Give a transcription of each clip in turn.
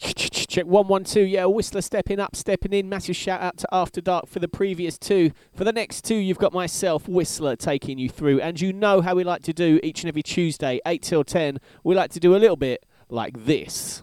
Check 112. Yeah, Whistler stepping up, stepping in. Massive shout out to After Dark for the previous two. For the next two, you've got myself, Whistler, taking you through. And you know how we like to do each and every Tuesday, 8 till 10. We like to do a little bit like this.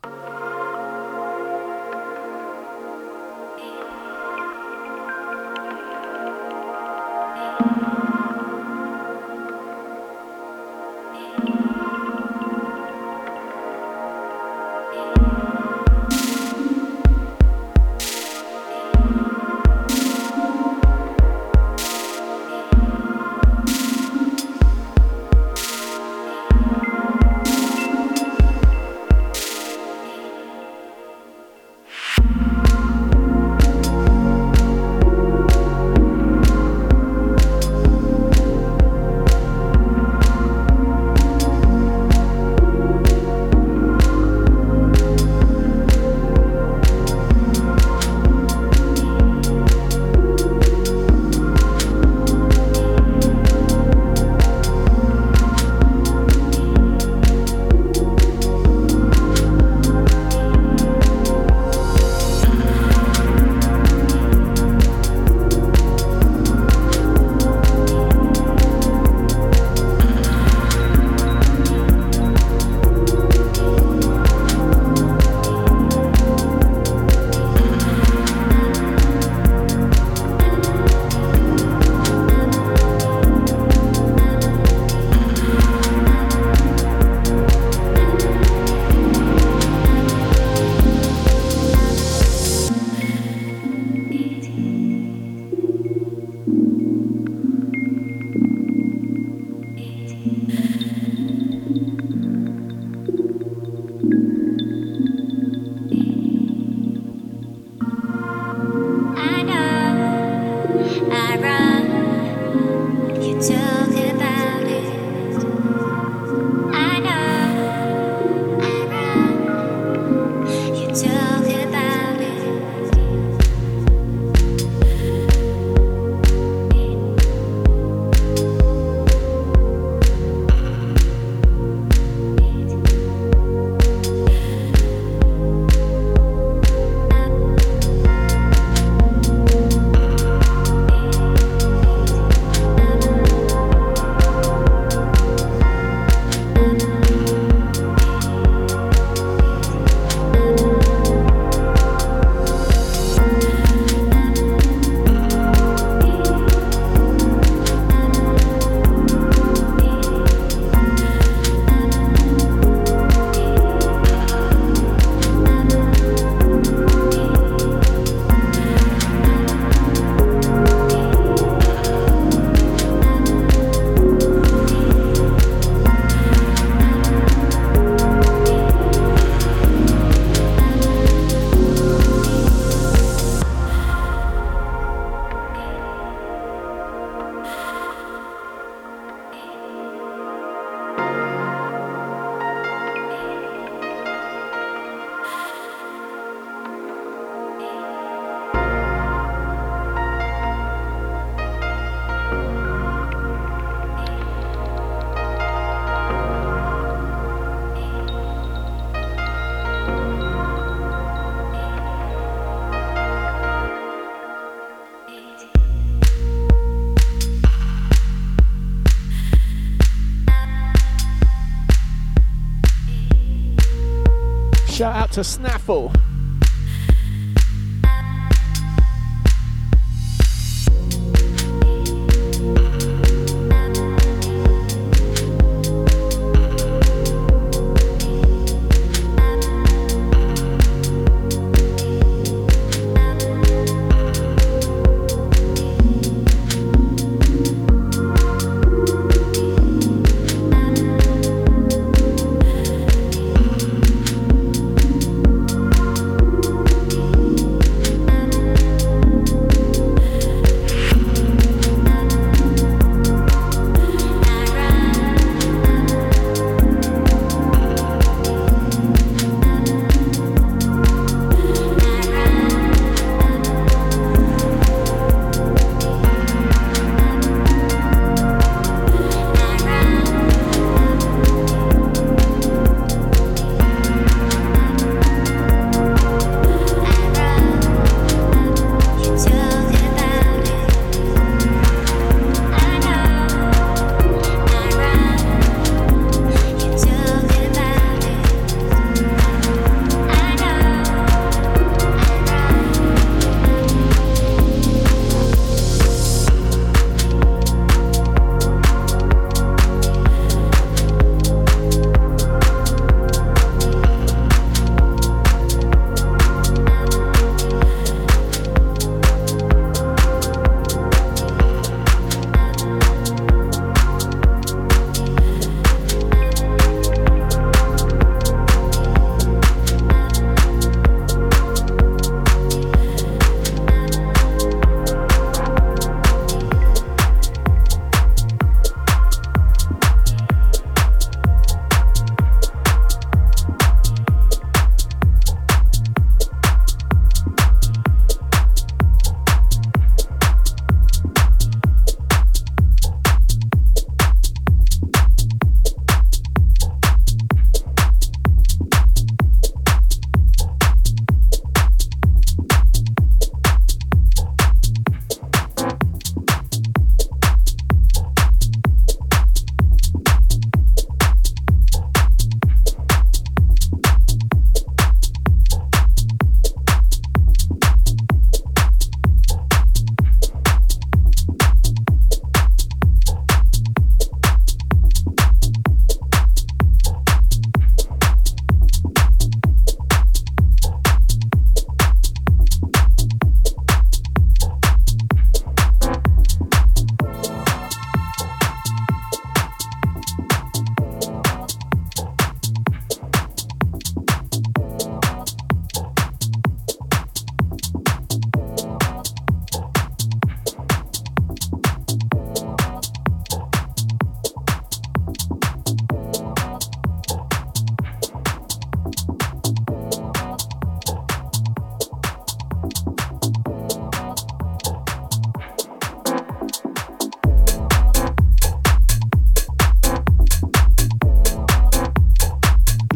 To Snaffle.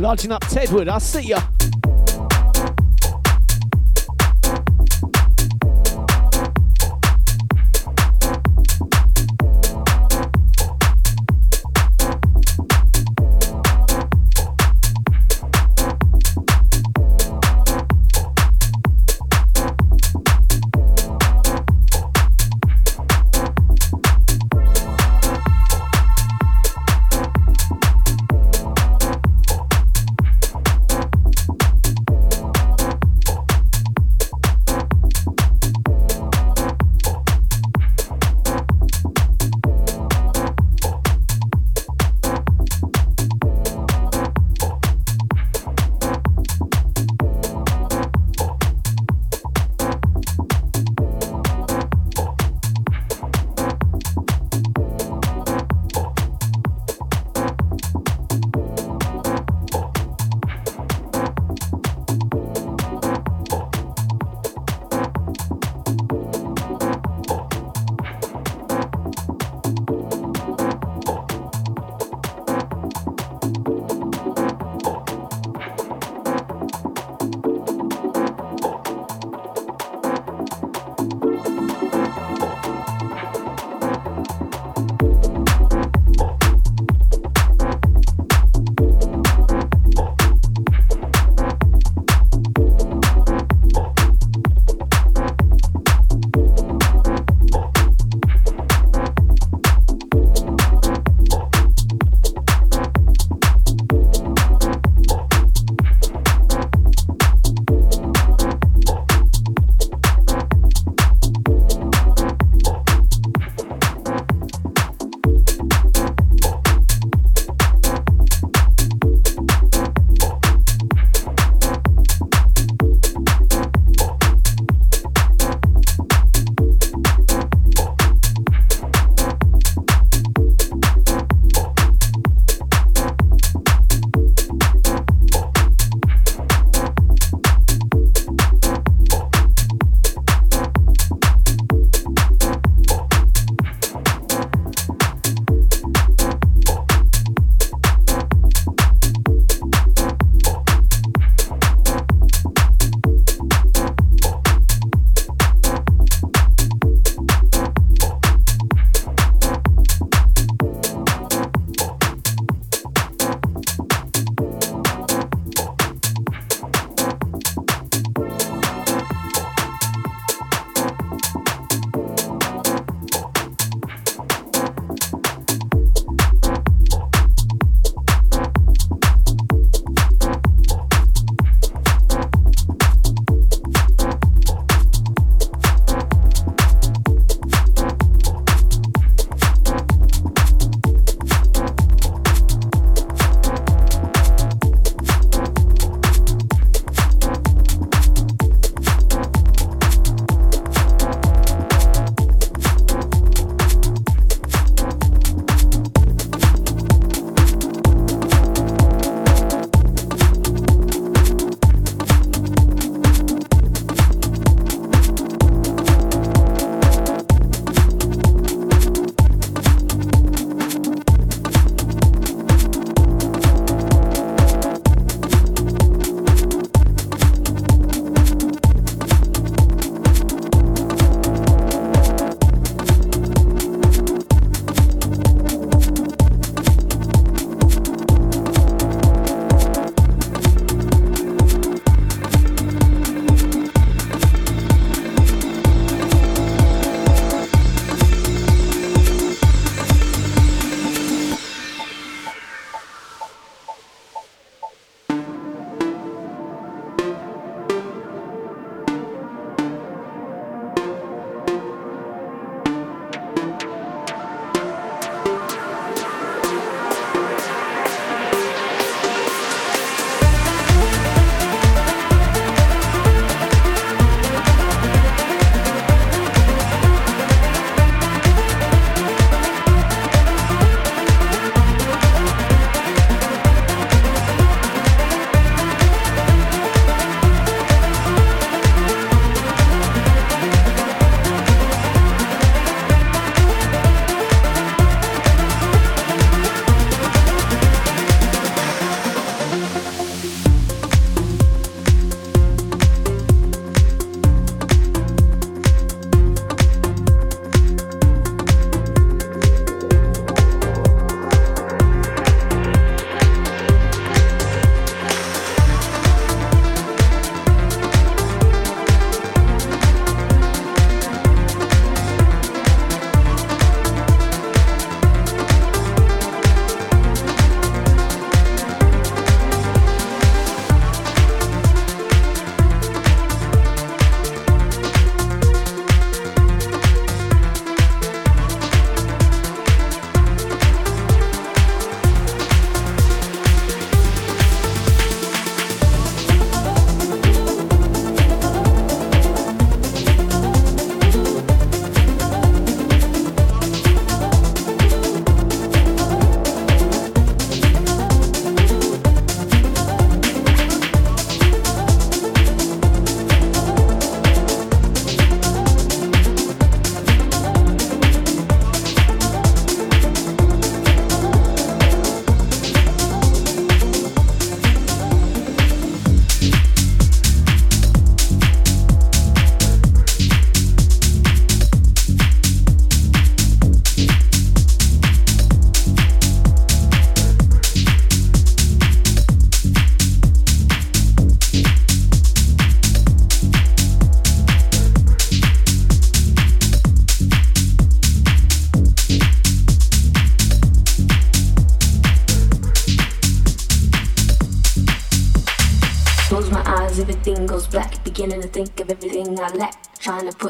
Lodging up Tedward, I'll see ya.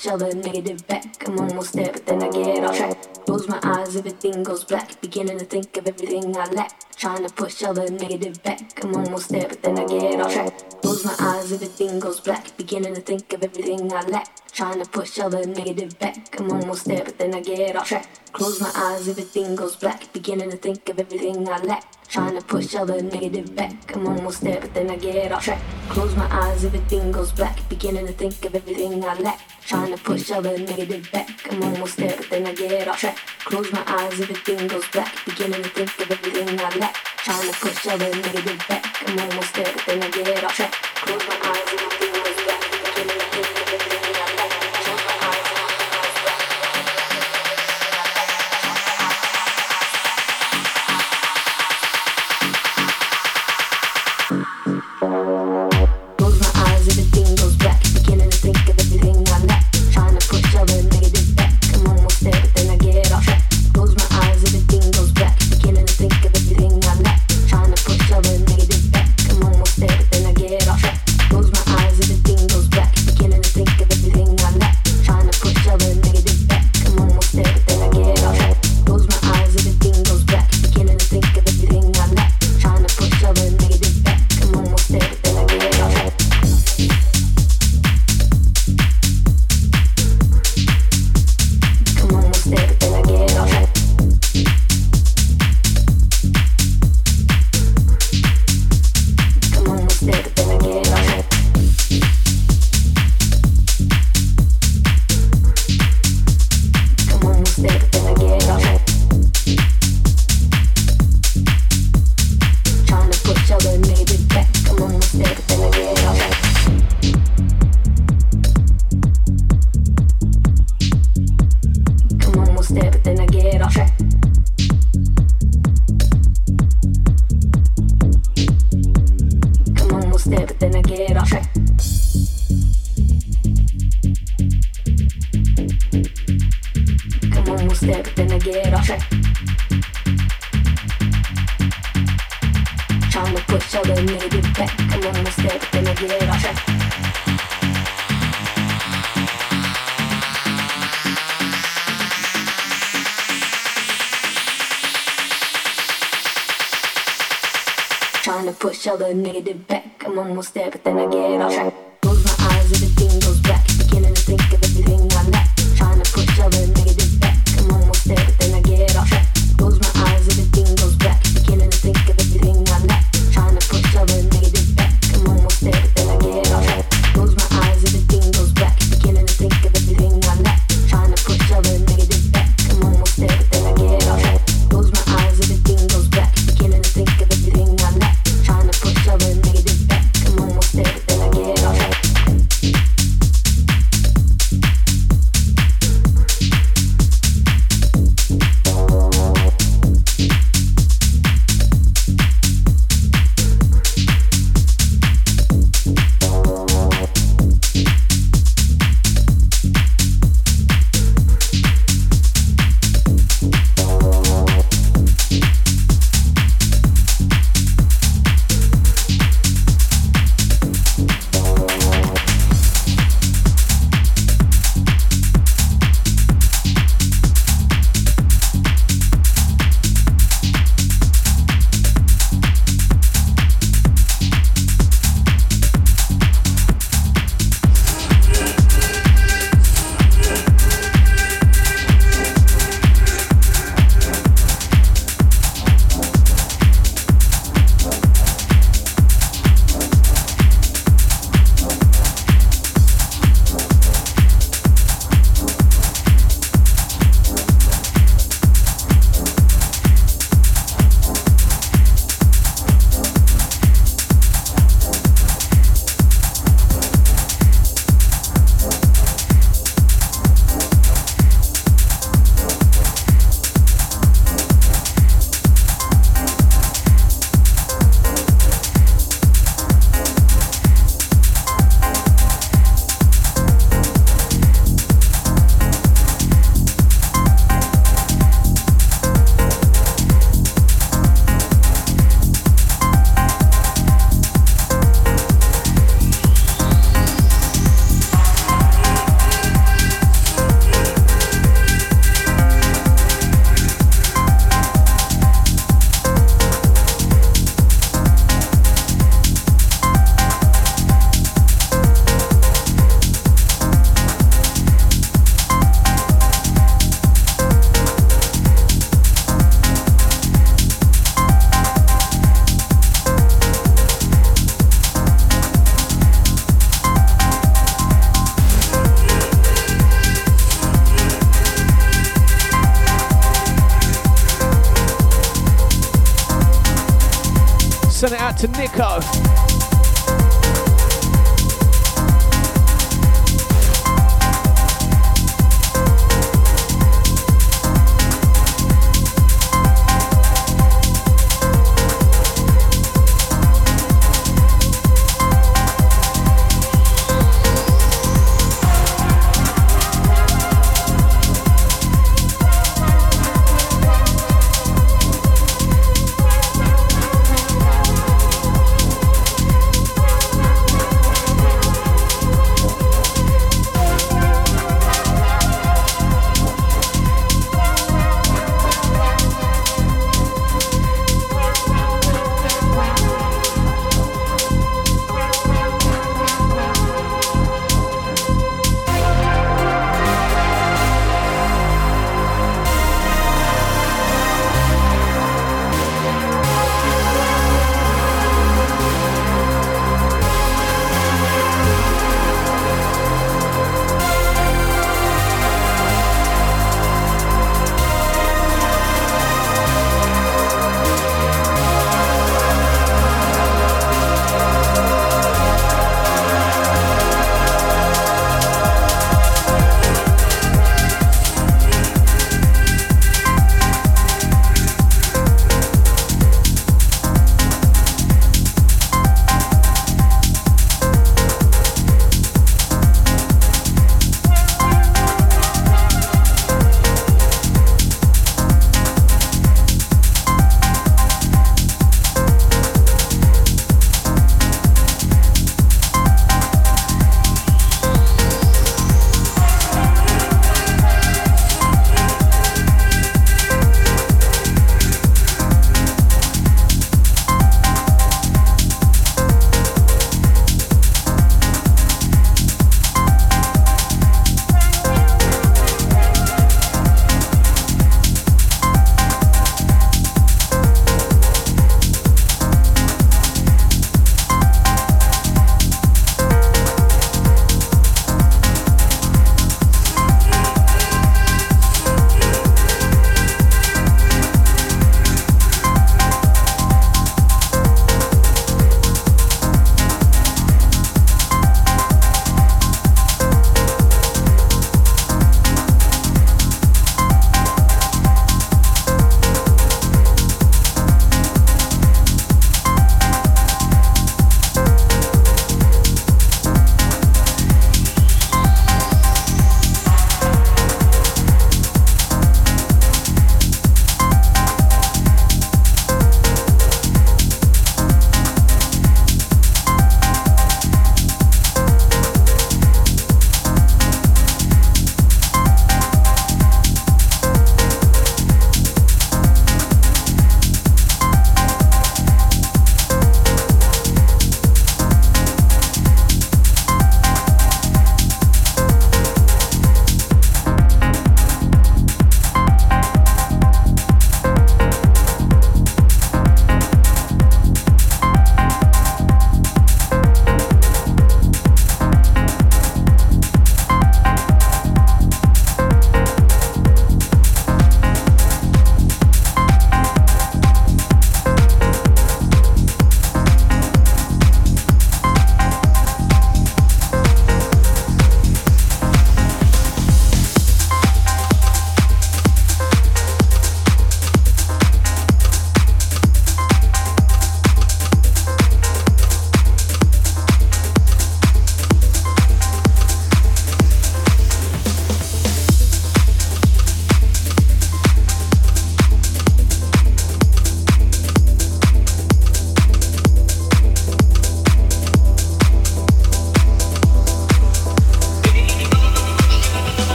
each the negative back. I'm almost there, but then I get off track. Close my eyes, everything goes black. Beginning to think of everything I lack. Trying to push other negative back. I'm almost there, but then I get off track Close my eyes, everything goes black. Beginning to think of everything I lack. Trying to push all the negative back. I'm almost there, but then I get off track. Close my eyes, everything goes black. Beginning to think of everything I lack. Trying to push all the negative back. I'm almost there, but then I get off track. Close my eyes, everything goes black. Beginning to think of everything I lack. Trying to push all the negative back. I'm almost there, but then I get off track. Close my eyes, everything goes black. Beginning to think of everything I lack. Trying to push a little bit back. I'm almost there, then I get off track. Close my eyes and I feel what's back. Give me a hit, the negative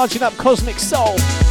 charging up Cosmic Soul.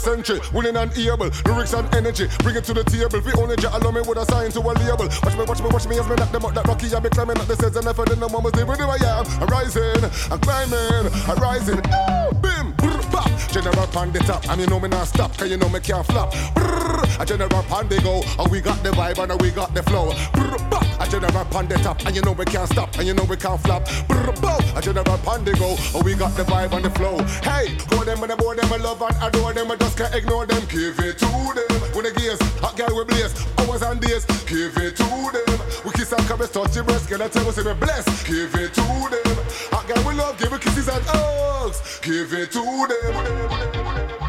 Century, willing and able, lyrics and energy, bring it to the table. We only jet allow me with a sign to a label. Watch me, watch me, watch me as me knock them up that rocky. I be climbing up the stairs and never did no one was there. Where I am, I'm rising, I'm climbing, I'm rising. Oh, bim, brr, bop. General pan the top, and you know me not stop, cause you know me can't flop. Brr, a general pan they go, and we got the vibe and we got the flow. Brr, bop. A general pan the top, and you know we can't stop, and you know we can't flop. Brr, bop. A general pan they go, and we got the vibe and the flow. Hey, go them and the boy them, I love and adore them, I just can't ignore them. Give it to them. When the gears, hot guy we blaze, hours and days. Give it to them. We kiss and caress, touch your breast, can I tell us we bless? Give it to them. Hot guy we love, give it kisses and hugs. Give it to them.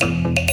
Bye.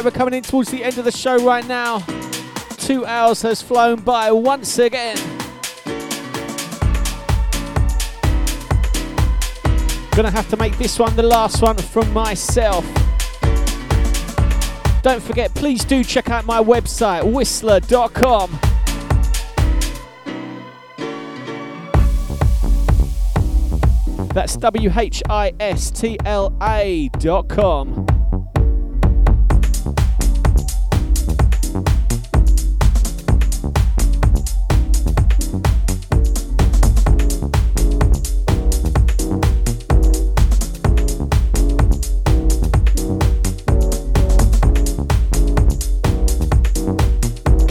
Right, we're coming in towards the end of the show right now. Two hours has flown by once again. Gonna have to make this one the last one from myself. Don't forget, please do check out my website, whistler.com. That's W H I S T L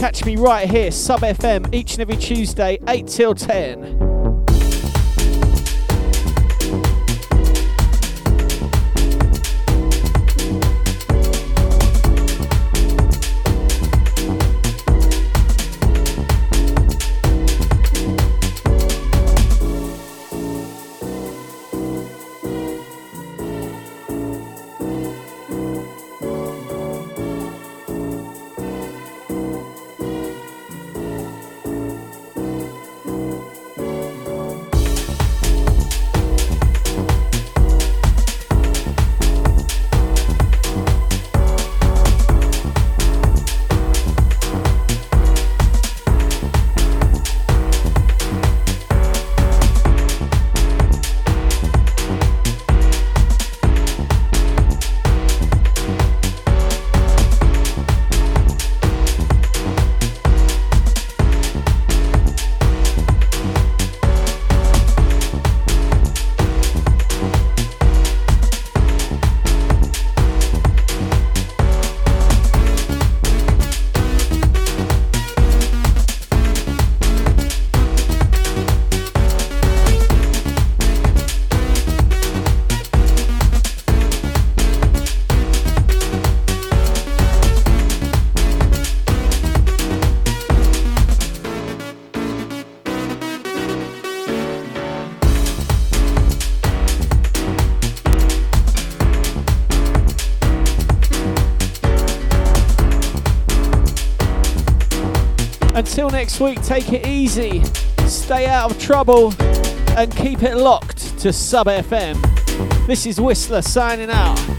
A.com. me right here, Sub FM, each and every Tuesday, 8 till 10. Next week, take it easy, stay out of trouble, and keep it locked to Sub FM. This is Whistler signing out.